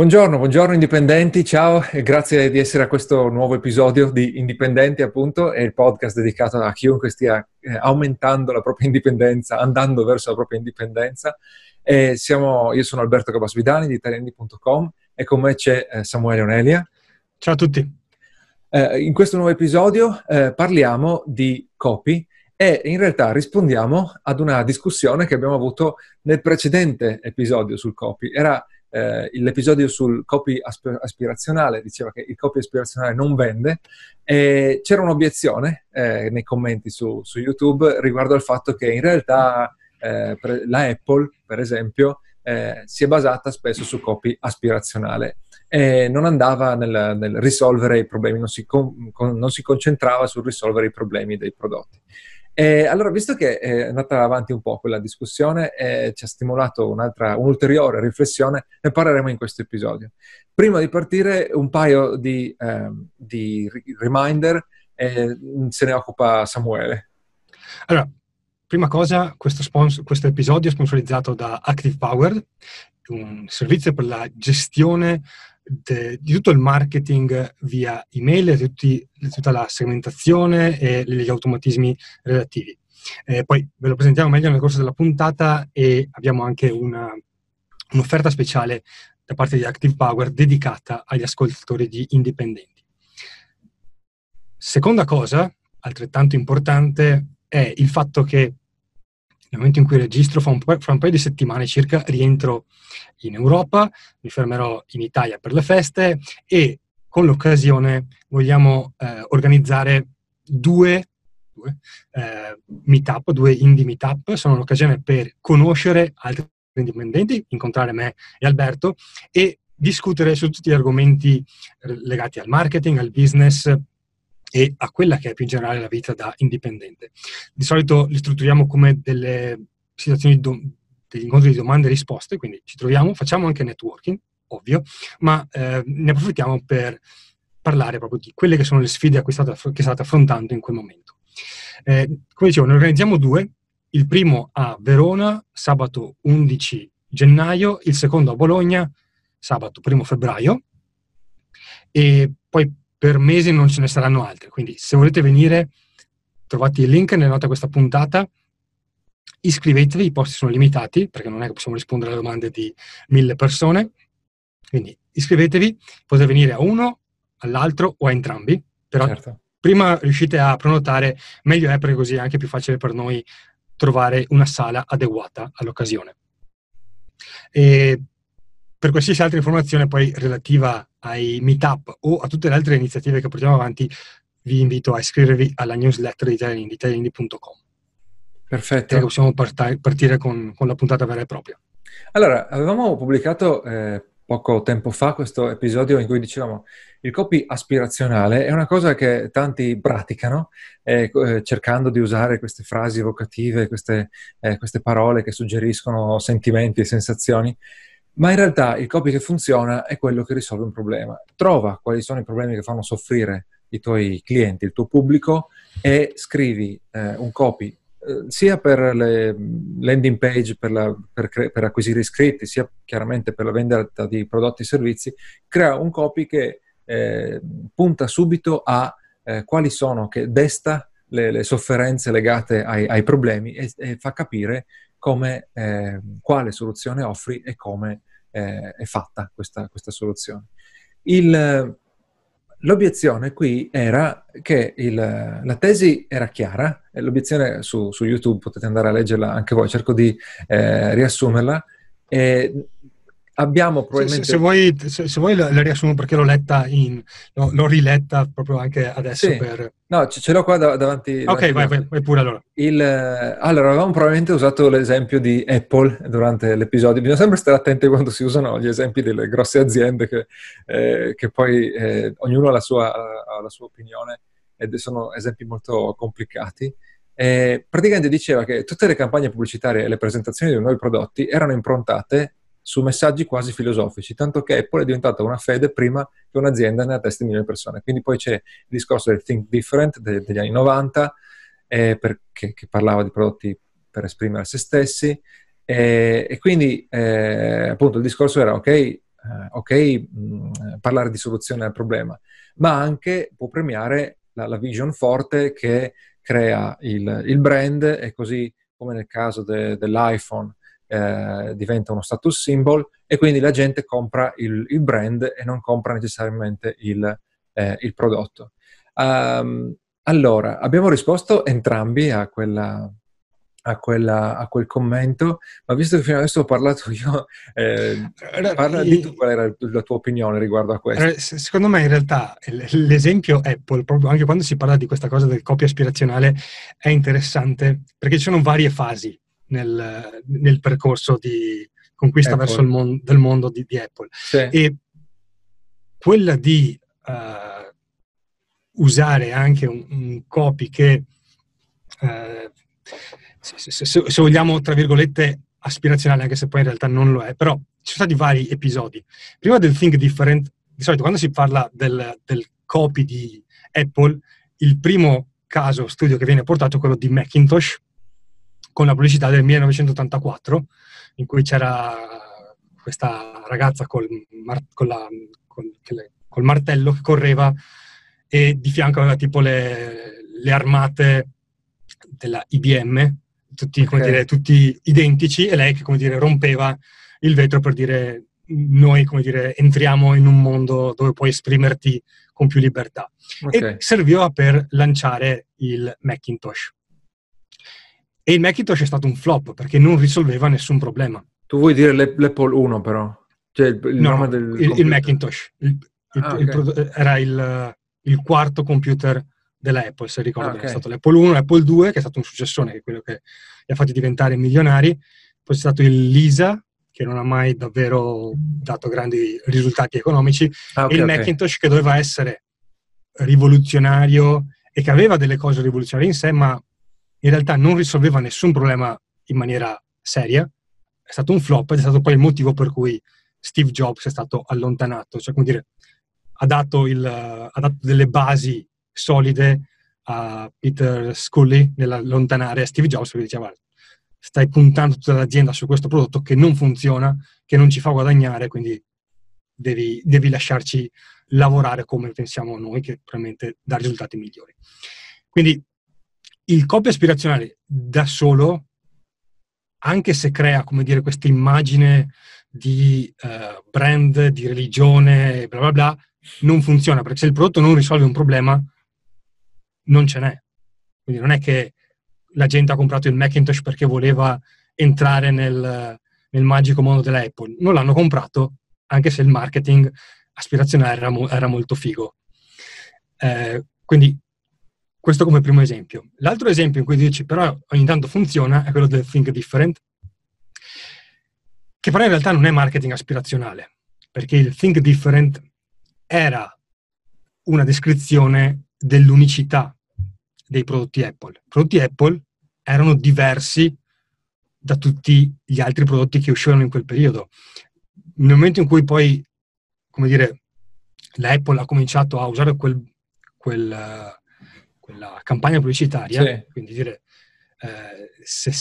Buongiorno, buongiorno indipendenti, ciao e grazie di essere a questo nuovo episodio di Indipendenti, appunto, è il podcast dedicato a chiunque stia eh, aumentando la propria indipendenza, andando verso la propria indipendenza. Siamo, io sono Alberto Cabasvidani di italiani.com e con me c'è eh, Samuele Onelia. Ciao a tutti. Eh, in questo nuovo episodio parliamo di copy e in realtà rispondiamo ad una discussione che abbiamo avuto nel precedente episodio sul copy. Era eh, l'episodio sul copy asp- aspirazionale diceva che il copy aspirazionale non vende e c'era un'obiezione eh, nei commenti su, su, YouTube riguardo al fatto che in realtà eh, la Apple, per esempio, eh, si è basata spesso su copy aspirazionale e non andava nel, nel risolvere i problemi, non si, con, non si concentrava sul risolvere i problemi dei prodotti. E allora, visto che è andata avanti un po' quella discussione e ci ha stimolato un'ulteriore riflessione, ne parleremo in questo episodio. Prima di partire, un paio di, eh, di reminder, eh, se ne occupa Samuele. Allora, prima cosa, questo, sponsor, questo episodio è sponsorizzato da Active Power, un servizio per la gestione de, di tutto il marketing via email, di tutta la segmentazione e gli automatismi relativi. Eh, poi ve lo presentiamo meglio nel corso della puntata e abbiamo anche una, un'offerta speciale da parte di Active Power dedicata agli ascoltatori di indipendenti. Seconda cosa, altrettanto importante, è il fatto che nel momento in cui registro, fra un, fra un paio di settimane circa, rientro in Europa, mi fermerò in Italia per le feste e con l'occasione vogliamo eh, organizzare due, due eh, meetup, due indie meetup, sono l'occasione per conoscere altri indipendenti, incontrare me e Alberto e discutere su tutti gli argomenti legati al marketing, al business, e a quella che è più in generale la vita da indipendente. Di solito li strutturiamo come delle situazioni, do, degli incontri di domande e risposte, quindi ci troviamo, facciamo anche networking, ovvio, ma eh, ne approfittiamo per parlare proprio di quelle che sono le sfide a cui state, che state affrontando in quel momento. Eh, come dicevo, ne organizziamo due, il primo a Verona, sabato 11 gennaio, il secondo a Bologna, sabato 1 febbraio, e poi per mesi non ce ne saranno altre. Quindi se volete venire, trovate il link nelle note a questa puntata. Iscrivetevi, i posti sono limitati perché non è che possiamo rispondere alle domande di mille persone. Quindi iscrivetevi, potete venire a uno, all'altro o a entrambi. Però certo. prima riuscite a prenotare, meglio è perché così è anche più facile per noi trovare una sala adeguata all'occasione. E per qualsiasi altra informazione poi relativa ai meetup o a tutte le altre iniziative che portiamo avanti, vi invito a iscrivervi alla newsletter di italianindi.com. Perfetto. Direi che possiamo partire con, con, la puntata vera e propria. Allora, avevamo pubblicato eh, poco tempo fa questo episodio in cui dicevamo il copy aspirazionale è una cosa che tanti praticano eh, eh, cercando di usare queste frasi evocative, queste, eh, queste parole che suggeriscono sentimenti e sensazioni ma in realtà il copy che funziona è quello che risolve un problema. Trova quali sono i problemi che fanno soffrire i tuoi clienti, il tuo pubblico e scrivi eh, un copy eh, sia per le landing page per, la, per, cre- per, acquisire iscritti, sia chiaramente per la vendita di prodotti e servizi, crea un copy che eh, punta subito a eh, quali sono, che desta le, le sofferenze legate ai, ai problemi e, e, fa capire come, eh, quale soluzione offri e come eh, è fatta questa, questa soluzione. Il, l'obiezione qui era che il, la tesi era chiara, l'obiezione su, su, YouTube potete andare a leggerla anche voi, cerco di eh, riassumerla. E abbiamo probabilmente... Se, se, vuoi, se, se vuoi la, la, riassumo perché l'ho letta in... L'ho, l'ho riletta proprio anche adesso sì. per... No, ce, ce l'ho qua da, davanti. Ok, vai, vai, vai, pure allora. Il, allora, avevamo probabilmente usato l'esempio di Apple durante l'episodio. Bisogna sempre stare attenti quando si usano gli esempi delle grosse aziende che, eh, che poi eh, ognuno ha la, sua, ha la sua opinione ed sono esempi molto complicati. Eh, praticamente diceva che tutte le campagne pubblicitarie e le presentazioni dei nuovi prodotti erano improntate su messaggi quasi filosofici, tanto che Apple è diventata una fede prima che un'azienda nella testa di milioni di persone. Quindi poi c'è il discorso del Think Different de- degli anni 90, eh, perché, che parlava di prodotti per esprimere se stessi, eh, e quindi eh, appunto il discorso era ok, eh, ok, mh, parlare di soluzione al problema, ma anche può premiare la, la vision forte che crea il, il, brand e così come nel caso de, dell'iPhone eh, diventa uno status symbol e quindi la gente compra il, il brand e non compra necessariamente il, eh, il prodotto. Um, allora, abbiamo risposto entrambi a quella, a, quella, a, quel commento, ma visto che fino adesso ho parlato io, eh, parla di tu qual era la tua opinione riguardo a questo. Secondo me in realtà l'esempio Apple, proprio anche quando si parla di questa cosa del copia aspirazionale, è interessante perché ci sono varie fasi nel, nel percorso di conquista Apple. verso il mon- del mondo di, di Apple. Sì. E quella di uh, usare anche un, un copy che, uh, se, se, se, se, vogliamo, tra virgolette, aspirazionale, anche se poi in realtà non lo è, però ci sono stati vari episodi. Prima del Think Different, di solito quando si parla del, del copy di Apple, il primo caso studio che viene portato è quello di Macintosh, con la pubblicità del 1984, in cui c'era questa ragazza col, mar- con la, col, col, martello che correva e di fianco aveva tipo le, le armate della IBM, tutti, okay. dire, tutti, identici, e lei che come dire, rompeva il vetro per dire noi come dire, entriamo in un mondo dove puoi esprimerti con più libertà. Okay. E serviva per lanciare il Macintosh. E il Macintosh è stato un flop perché non risolveva nessun problema. Tu vuoi dire l'Apple 1 però? Cioè il, il no, nome del il, il Macintosh. Il, ah, okay. era il, quarto computer della Apple, se ricordo ah, okay. È stato l'Apple 1, l'Apple 2, che è stato un successone, che è quello che li ha fatti diventare milionari. Poi c'è stato il Lisa, che non ha mai davvero dato grandi risultati economici, ah, okay, e il Macintosh che doveva essere rivoluzionario e che aveva delle cose rivoluzionarie in sé, ma in realtà non risolveva nessun problema in maniera seria, è stato un flop ed è stato poi il motivo per cui Steve Jobs è stato allontanato, cioè come dire, ha dato, il, ha dato delle basi solide a Peter Scully nell'allontanare Steve Jobs perché diceva stai puntando tutta l'azienda su questo prodotto che non funziona, che non ci fa guadagnare, quindi devi, devi lasciarci lavorare come pensiamo noi, che probabilmente dà risultati migliori. Quindi il copia aspirazionale da solo, anche se crea, come dire, questa immagine di uh, brand, di religione, bla bla bla, non funziona, perché se il prodotto non risolve un problema, non ce n'è. Quindi non è che la gente ha comprato il Macintosh perché voleva entrare nel, nel magico mondo della Apple. Non l'hanno comprato, anche se il marketing aspirazionale era, mo- era molto figo. Eh, quindi questo come primo esempio. L'altro esempio in cui dici però ogni tanto funziona è quello del Think Different, che però in realtà non è marketing aspirazionale, perché il Think Different era una descrizione dell'unicità dei prodotti Apple. I prodotti Apple erano diversi da tutti gli altri prodotti che uscivano in quel periodo. Nel momento in cui poi, come dire, l'Apple ha cominciato a usare quel, quel quella campagna pubblicitaria, sì. quindi dire eh, se,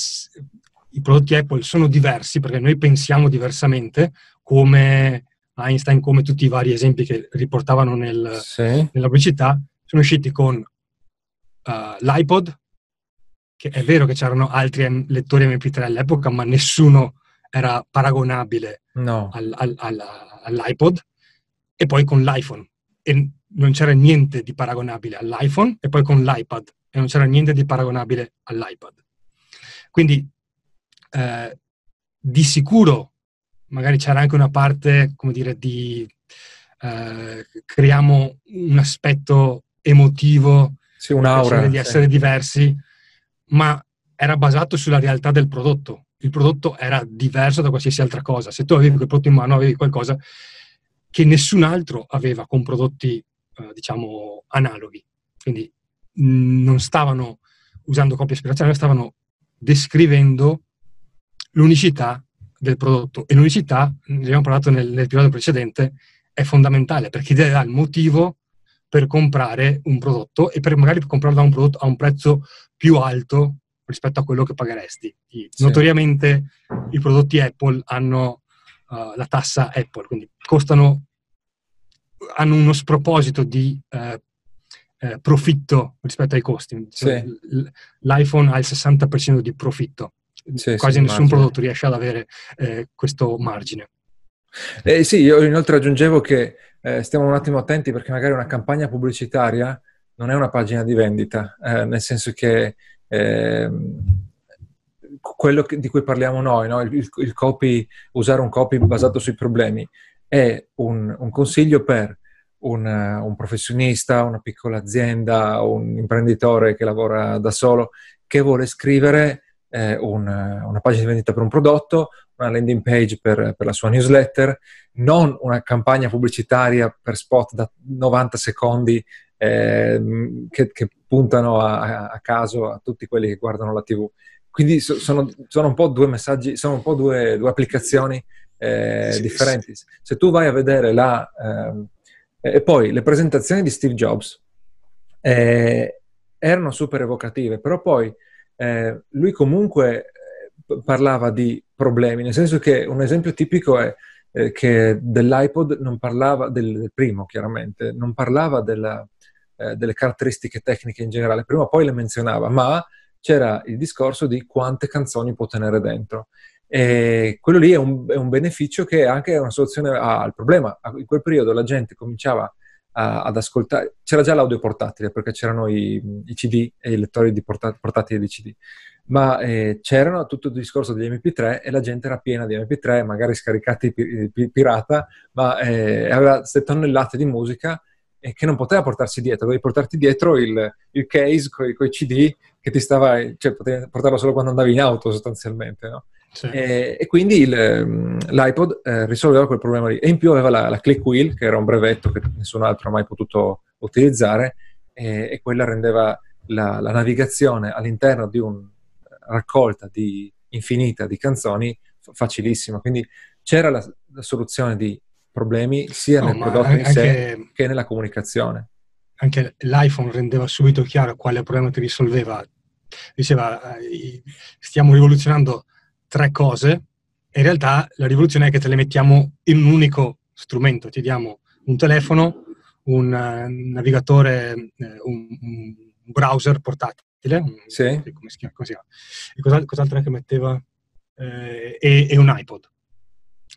i prodotti Apple sono diversi perché noi pensiamo diversamente, come Einstein, come tutti i vari esempi che riportavano nel, sì. nella pubblicità, sono usciti con uh, l'iPod, che è vero che c'erano altri lettori MP3 all'epoca, ma nessuno era paragonabile no. al, al, al, all'iPod, e poi con l'iPhone. E non c'era niente di paragonabile all'iPhone e poi con l'iPad e non c'era niente di paragonabile all'iPad. Quindi eh, di sicuro magari c'era anche una parte, come dire, di eh, creiamo un aspetto emotivo sì, un'aura, di essere sì. diversi, ma era basato sulla realtà del prodotto. Il prodotto era diverso da qualsiasi altra cosa. Se tu avevi quel prodotto in mano, avevi qualcosa che nessun altro aveva con prodotti eh, diciamo, analoghi. Quindi mh, mm, non stavano usando copia ispirazionale, stavano descrivendo l'unicità del prodotto. E l'unicità, ne abbiamo parlato nel, nell'episodio precedente, è fondamentale perché ti dà il motivo per comprare un prodotto e per magari comprarlo a un prodotto a un prezzo più alto rispetto a quello che pagheresti. Sì. Notoriamente i prodotti Apple hanno uh, la tassa Apple, quindi costano, hanno uno sproposito di uh, uh, profitto rispetto ai costi. Sì. L'iPhone ha il 60% di profitto, sì, quasi sì, nessun margine. prodotto riesce ad avere eh, questo margine. Eh, sì, io inoltre aggiungevo che eh, stiamo un attimo attenti perché magari una campagna pubblicitaria non è una pagina di vendita, eh, nel senso che ehm, quello che, di cui parliamo noi, no? il, il, copy, usare un copy basato sui problemi, è un, un consiglio per un, un, professionista, una piccola azienda, un imprenditore che lavora da solo, che vuole scrivere eh, un, una pagina di vendita per un prodotto, una landing page per, per, la sua newsletter, non una campagna pubblicitaria per spot da 90 secondi eh, che, che, puntano a, a, caso a tutti quelli che guardano la TV. Quindi so, sono, sono, un po' due messaggi, sono un po' due, due applicazioni eh, sì, differenti. Sì. Se tu vai a vedere la... Eh, e poi le presentazioni di Steve Jobs eh, erano super evocative, però poi eh, lui comunque eh, parlava di problemi, nel senso che un esempio tipico è eh, che dell'iPod non parlava, del, del, primo chiaramente, non parlava della, eh, delle caratteristiche tecniche in generale, prima o poi le menzionava, ma c'era il discorso di quante canzoni può tenere dentro. E quello lì è un, è un beneficio che è anche una soluzione al problema. In quel periodo la gente cominciava a, ad ascoltare. C'era già l'audio portatile perché c'erano i, i CD e i lettori di porta, portatili di CD, ma eh, c'erano tutto il discorso degli MP3 e la gente era piena di MP3, magari scaricati pi, pi, pirata, ma eh, aveva queste tonnellate di musica e che non poteva portarsi dietro, dovevi portarti dietro il, il case con i CD che ti stava, cioè potevi portarlo solo quando andavi in auto sostanzialmente, no? Sì. E, e, quindi il, ehm, l'iPod eh, risolveva quel problema lì. E in più aveva la, la, click wheel, che era un brevetto che nessun altro ha mai potuto utilizzare, e, e quella rendeva la, la, navigazione all'interno di una raccolta di, infinita di canzoni facilissima. Quindi c'era la, la soluzione di problemi sia no, nel prodotto in sé che nella comunicazione. Anche l'iPhone rendeva subito chiaro quale problema ti risolveva. Diceva, eh, stiamo rivoluzionando tre cose in realtà la rivoluzione è che te le mettiamo in un unico strumento. Ti diamo un telefono, un uh, navigatore, uh, un, un, browser portatile, un, sì. come si chiama? Come si chiama? E cos'altro, cos'altro che metteva? Eh, e, e, un iPod.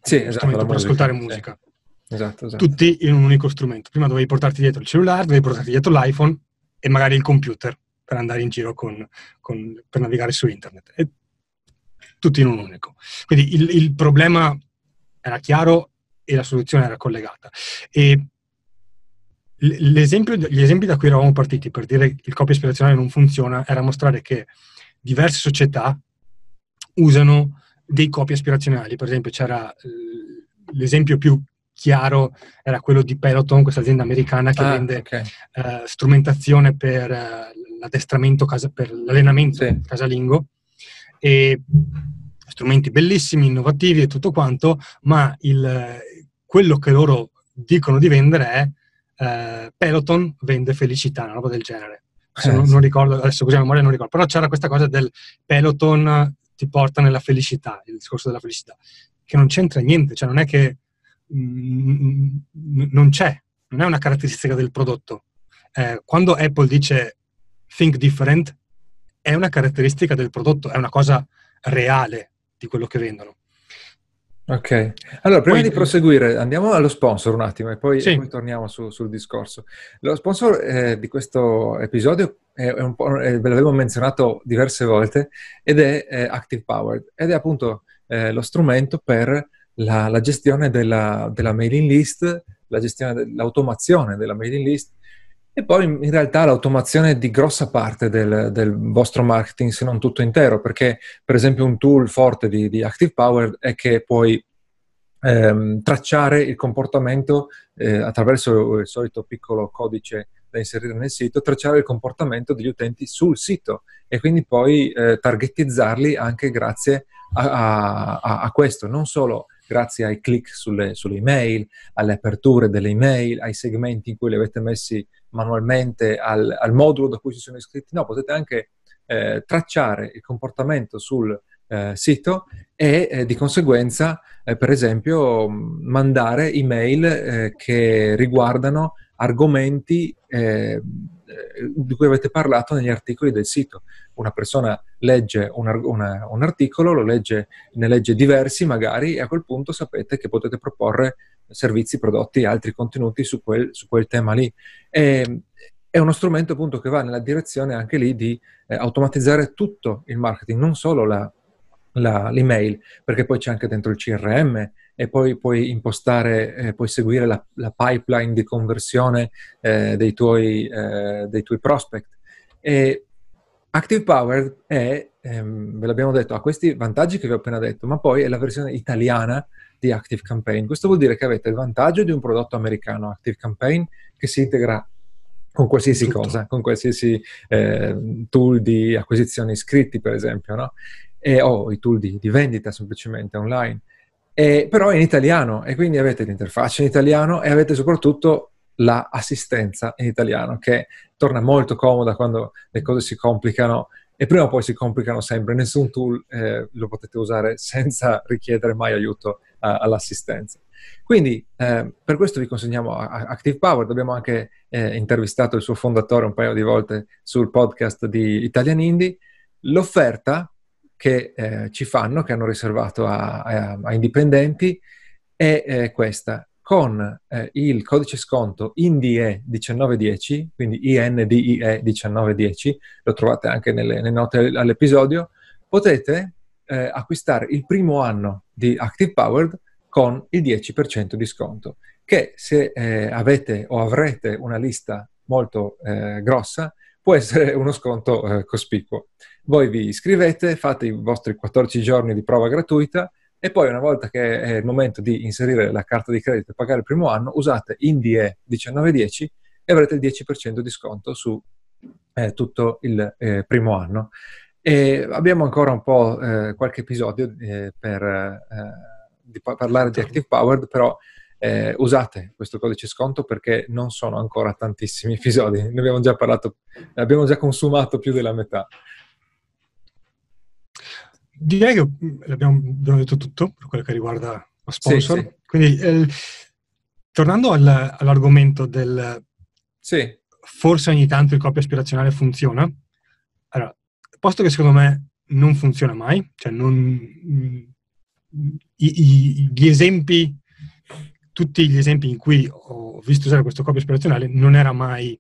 Sì, esatto, per musica, ascoltare musica. Sì. Esatto, esatto. Tutti in un unico strumento. Prima dovevi portarti dietro il cellulare, dovevi portarti dietro l'iPhone e magari il computer per andare in giro con, con, per navigare su internet. E tutti in un unico. Quindi il, il problema era chiaro e la soluzione era collegata. E gli esempi da cui eravamo partiti per dire che il copia ispirazionale non funziona era mostrare che diverse società usano dei copie aspirazionali. Per esempio, c'era l'esempio più chiaro era quello di Peloton, questa azienda americana che ah, vende okay. uh, strumentazione per uh, l'addestramento, casa, per l'allenamento sì. casalingo e strumenti bellissimi, innovativi e tutto quanto, ma il, quello che loro dicono di vendere è eh, Peloton vende felicità, una roba del genere. Eh, non, non, ricordo, adesso così a memoria non ricordo, però c'era questa cosa del Peloton ti porta nella felicità, il discorso della felicità, che non c'entra niente, cioè non è che mh, mm, non c'è, non è una caratteristica del prodotto. Eh, quando Apple dice think different, è una caratteristica del prodotto, è una cosa reale di quello che vendono. Ok, allora prima poi, di proseguire andiamo allo sponsor un attimo e poi, sì. poi torniamo su, sul discorso. Lo sponsor eh, di questo episodio è, è un po', eh, ve l'avevo menzionato diverse volte ed è eh, Active Powered ed è appunto eh, lo strumento per la, la gestione della, della, mailing list, la gestione dell'automazione della mailing list e poi in realtà l'automazione di grossa parte del, del, vostro marketing, se non tutto intero, perché per esempio un tool forte di, di Active Power è che puoi ehm, tracciare il comportamento eh, attraverso il solito piccolo codice da inserire nel sito, tracciare il comportamento degli utenti sul sito e quindi poi eh, targetizzarli anche grazie a, a, a questo, non solo grazie ai click sulle, sulle email, alle aperture delle email, ai segmenti in cui li avete messi manualmente, al, al modulo da cui si sono iscritti. No, potete anche eh, tracciare il comportamento sul, eh, sito e eh, di conseguenza, eh, per esempio, mandare email eh, che riguardano argomenti eh, di cui avete parlato negli articoli del sito. Una persona legge un, una, un, articolo, lo legge, ne legge diversi magari, e a quel punto sapete che potete proporre servizi, prodotti, altri contenuti su quel, su quel tema lì. E, è uno strumento appunto che va nella direzione anche lì di eh, automatizzare tutto il marketing, non solo la, la, l'email, perché poi c'è anche dentro il CRM e poi puoi impostare, eh, puoi seguire la, la, pipeline di conversione eh, dei, tuoi, eh, dei, tuoi, prospect. E Active Power è, ehm, ve l'abbiamo detto, ha questi vantaggi che vi ho appena detto, ma poi è la versione italiana di Active Campaign. Questo vuol dire che avete il vantaggio di un prodotto americano, Active Campaign, che si integra con qualsiasi Tutto. cosa, con qualsiasi eh, tool di acquisizione iscritti, per esempio, no? o i tool di, di vendita semplicemente online. E, però è in italiano e quindi avete l'interfaccia in italiano e avete soprattutto l'assistenza in italiano che torna molto comoda quando le cose si complicano e prima o poi si complicano sempre. Nessun tool eh, lo potete usare senza richiedere mai aiuto uh, all'assistenza. Quindi eh, per questo vi consegniamo Active Power. Abbiamo anche eh, intervistato il suo fondatore un paio di volte sul podcast di Italian Indie. L'offerta che eh, ci fanno, che hanno riservato a, a, a indipendenti, è eh, questa. Con eh, il codice sconto INDIE 1910, quindi INDIE 1910, lo trovate anche nelle, nelle note all'episodio, potete eh, acquistare il primo anno di Active Powered con il 10% di sconto, che se eh, avete o avrete una lista molto eh, grossa può essere uno sconto eh, cospicuo. Voi vi iscrivete, fate i vostri 14 giorni di prova gratuita e poi una volta che è il momento di inserire la carta di credito e pagare il primo anno, usate INDIE 1910 e avrete il 10% di sconto su eh, tutto il eh, primo anno. E abbiamo ancora un po' eh, qualche episodio eh, per eh, di parlare di Active Powered, però eh, usate questo codice sconto perché non sono ancora tantissimi episodi, ne abbiamo già parlato, abbiamo già consumato più della metà. Direi che mm, abbiamo, abbiamo detto tutto per quello che riguarda lo sponsor. Sì, sì. Quindi, eh, tornando al, all'argomento del sì. forse ogni tanto il copia aspirazionale funziona, allora, posto che secondo me non funziona mai, cioè non, mm, i, i, gli esempi tutti gli esempi in cui ho visto usare questo copia aspirazionale non era mai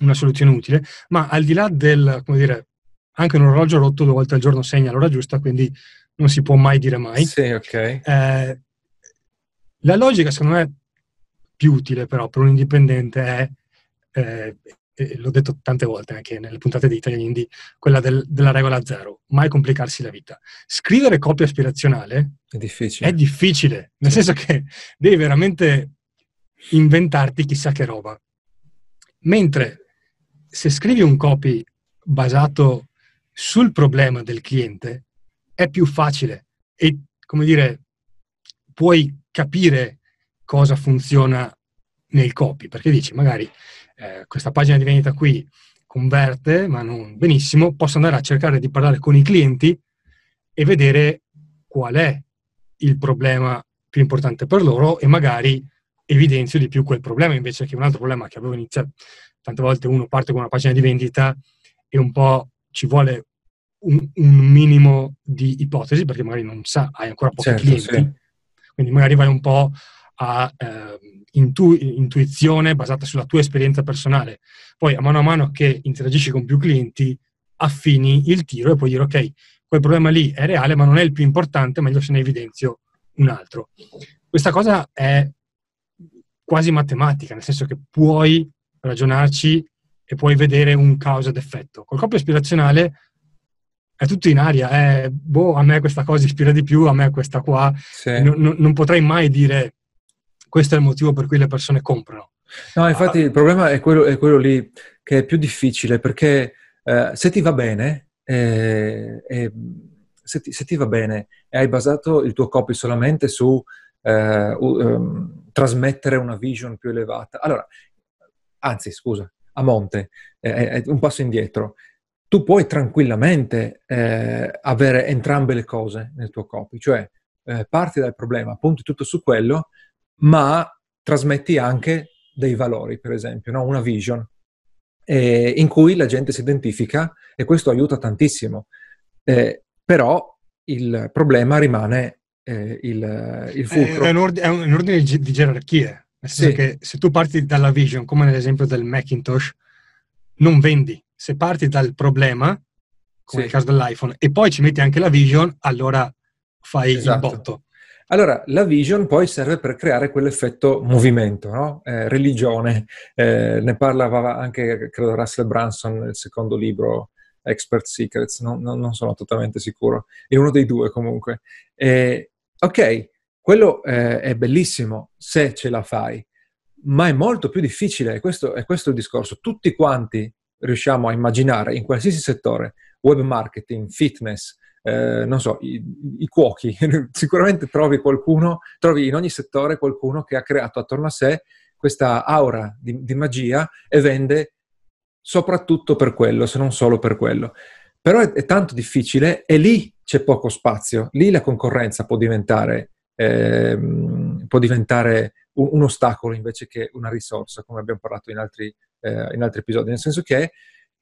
una soluzione utile, ma al di là del, come dire, anche un orologio rotto due volte al giorno segna l'ora giusta, quindi non si può mai dire mai. Sì, ok. Eh, la logica, secondo me, più utile però per un indipendente è, eh, l'ho detto tante volte anche nelle puntate di Italian Indie, quella del, della regola zero, mai complicarsi la vita. Scrivere copia aspirazionale è difficile, è difficile nel sì. senso che devi veramente inventarti chissà che roba. Mentre se scrivi un copy basato sul problema del cliente, è più facile e, come dire, puoi capire cosa funziona nel copy, perché dici magari eh, questa pagina di vendita qui converte, ma non benissimo, posso andare a cercare di parlare con i clienti e vedere qual è il problema più importante per loro e magari evidenzio di più quel problema invece che un altro problema che avevo iniziato. Tante volte uno parte con una pagina di vendita e un po' ci vuole un, un minimo di ipotesi perché magari non sa, hai ancora pochi certo, clienti, sì. quindi magari vai un po' a eh, intu- intuizione basata sulla tua esperienza personale. Poi a mano a mano che interagisci con più clienti, affini il tiro e puoi dire ok, quel problema lì è reale ma non è il più importante, meglio se ne evidenzio un altro. Questa cosa è quasi matematica, nel senso che puoi ragionarci e puoi vedere un causa ed effetto. Col coppio ispirazionale è tutto in aria, è, boh, a me questa cosa ispira di più, a me questa qua. Sì. Non, non potrei mai dire questo è il motivo per cui le persone comprano. No, infatti il problema è quello, è quello, lì che è più difficile perché eh, se ti va bene, eh, eh, se, ti, se, ti, va bene e hai basato il tuo copy solamente su um, trasmettere una vision più elevata, allora, anzi scusa, a monte, un passo indietro, tu puoi tranquillamente eh, avere entrambe le cose nel tuo copy, cioè eh, parti dal problema, punti tutto su quello, ma trasmetti anche dei valori, per esempio, no? una vision, eh, in cui la gente si identifica e questo aiuta tantissimo. Eh, però il problema rimane eh, il, il fulcro. È un, ordine, è un ordine di gerarchie, nel senso sì. che se tu parti dalla vision, come nell'esempio del Macintosh, non vendi. Se parti dal problema, come sì. nel caso dell'iPhone, e poi ci metti anche la vision, allora fai esatto. il botto. Allora, la vision poi serve per creare quell'effetto movimento, no? eh, religione. Eh, ne parlava anche, credo, Russell Branson nel secondo libro, Expert Secrets, no, no, non sono totalmente sicuro, in uno dei due comunque. Eh, ok, quello eh, è bellissimo se ce la fai, ma è molto più difficile, e questo è questo il discorso. Tutti quanti riusciamo a immaginare in qualsiasi settore, web marketing, fitness, eh, non so, i, i, cuochi, sicuramente trovi qualcuno, trovi in ogni settore qualcuno che ha creato attorno a sé questa aura di, di magia e vende soprattutto per quello, se non solo per quello. Però è, è tanto difficile e lì c'è poco spazio, lì la concorrenza può diventare, eh, può diventare un, un, ostacolo invece che una risorsa, come abbiamo parlato in altri, eh, in altri episodi, nel senso che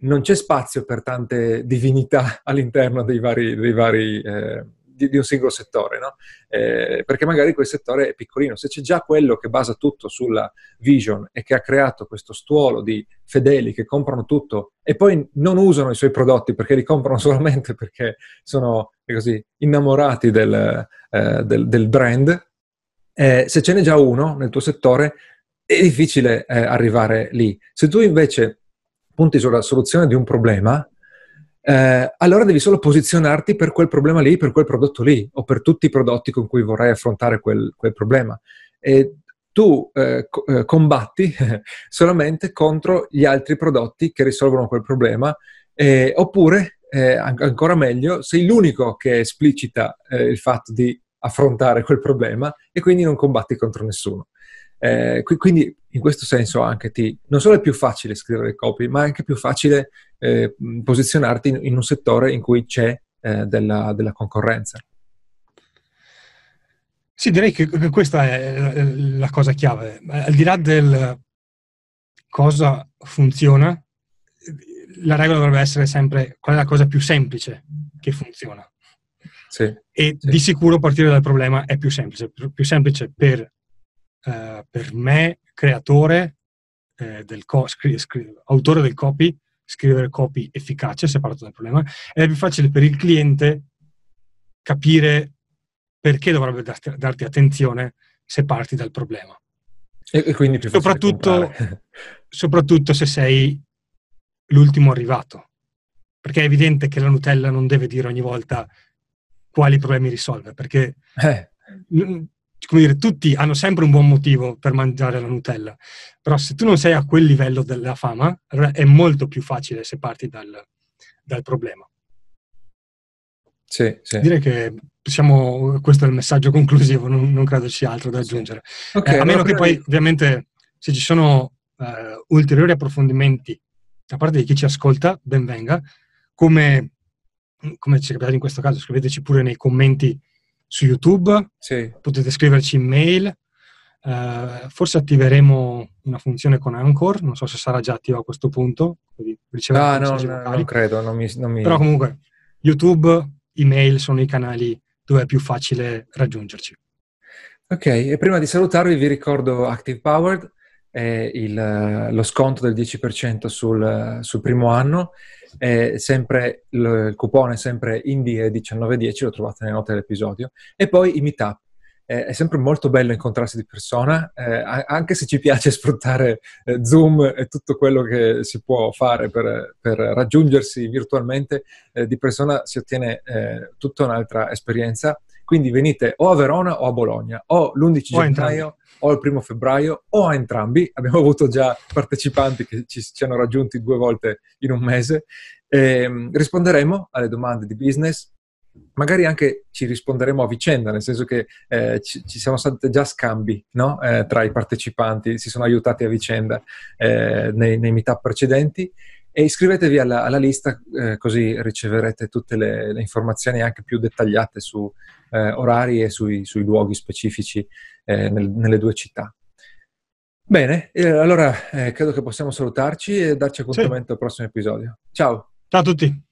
non c'è spazio per tante divinità all'interno dei vari, dei vari eh, di, di, un singolo settore, no? eh, perché magari quel settore è piccolino. Se c'è già quello che basa tutto sulla vision e che ha creato questo stuolo di fedeli che comprano tutto e poi non usano i suoi prodotti perché li comprano solamente perché sono così innamorati del, eh, del, del brand, eh, se ce n'è già uno nel tuo settore è difficile eh, arrivare lì. Se tu invece punti sulla soluzione di un problema, eh, allora devi solo posizionarti per quel problema lì, per quel prodotto lì, o per tutti i prodotti con cui vorrai affrontare quel, quel problema. E tu eh, co- eh, combatti solamente contro gli altri prodotti che risolvono quel problema, eh, oppure, eh, ancora meglio, sei l'unico che esplicita eh, il fatto di affrontare quel problema e quindi non combatti contro nessuno. Eh, quindi in questo senso anche ti, non solo è più facile scrivere copy, ma è anche più facile eh, posizionarti in, in, un settore in cui c'è eh, della, della, concorrenza. Sì, direi che questa è la cosa chiave. Al di là del cosa funziona, la regola dovrebbe essere sempre qual è la cosa più semplice che funziona. Sì, e sì. di sicuro partire dal problema è più semplice, più semplice per eh, per me, creatore, eh, del co- scri- scri- autore del copy, scrivere copy efficace, se parlo del problema, è più facile per il cliente capire perché dovrebbe darti, darti attenzione se parti dal problema. E, e quindi più soprattutto, soprattutto se sei l'ultimo arrivato, perché è evidente che la Nutella non deve dire ogni volta quali problemi risolve, perché eh come dire, tutti hanno sempre un buon motivo per mangiare la Nutella, però se tu non sei a quel livello della fama, allora è molto più facile se parti dal, dal problema. Sì, sì. Direi che possiamo, questo è il messaggio conclusivo, non, non credo ci sia altro da aggiungere. Okay, eh, a meno che poi, ovviamente, se ci sono uh, ulteriori approfondimenti da parte di chi ci ascolta, ben venga. Come, come ci è capitato in questo caso, scriveteci pure nei commenti su YouTube, sì. potete scriverci in mail, uh, forse attiveremo una funzione con Anchor, non so se sarà già attiva a questo punto. Ah, no, no, non credo, non mi, non mi... Però comunque YouTube, email sono i canali dove è più facile raggiungerci. Ok, e prima di salutarvi vi ricordo Active Powered, il, lo sconto del 10% sul, sul primo anno sempre, il coupon è sempre Indie1910, lo trovate nelle note dell'episodio, e poi i meetup. È sempre molto bello incontrarsi di persona, eh, anche se ci piace sfruttare eh, Zoom e tutto quello che si può fare per, per raggiungersi virtualmente, eh, di persona si ottiene tutta un'altra esperienza. Quindi venite o a Verona o a Bologna, o l'11 gennaio o il primo febbraio o a entrambi. Abbiamo avuto già partecipanti che ci, ci hanno raggiunti due volte in un mese. E, ehm, risponderemo alle domande di business, magari anche ci risponderemo a vicenda, nel senso che eh, ci, ci, siamo stati già scambi no? eh, tra i partecipanti, si sono aiutati a vicenda eh, nei, nei meetup precedenti e iscrivetevi alla, alla lista eh, così riceverete tutte le, le, informazioni anche più dettagliate su eh, orari e sui, sui luoghi specifici eh, nel, nelle due città. Bene, eh, allora credo che possiamo salutarci e darci appuntamento sì. al prossimo episodio. Ciao! Ciao a tutti!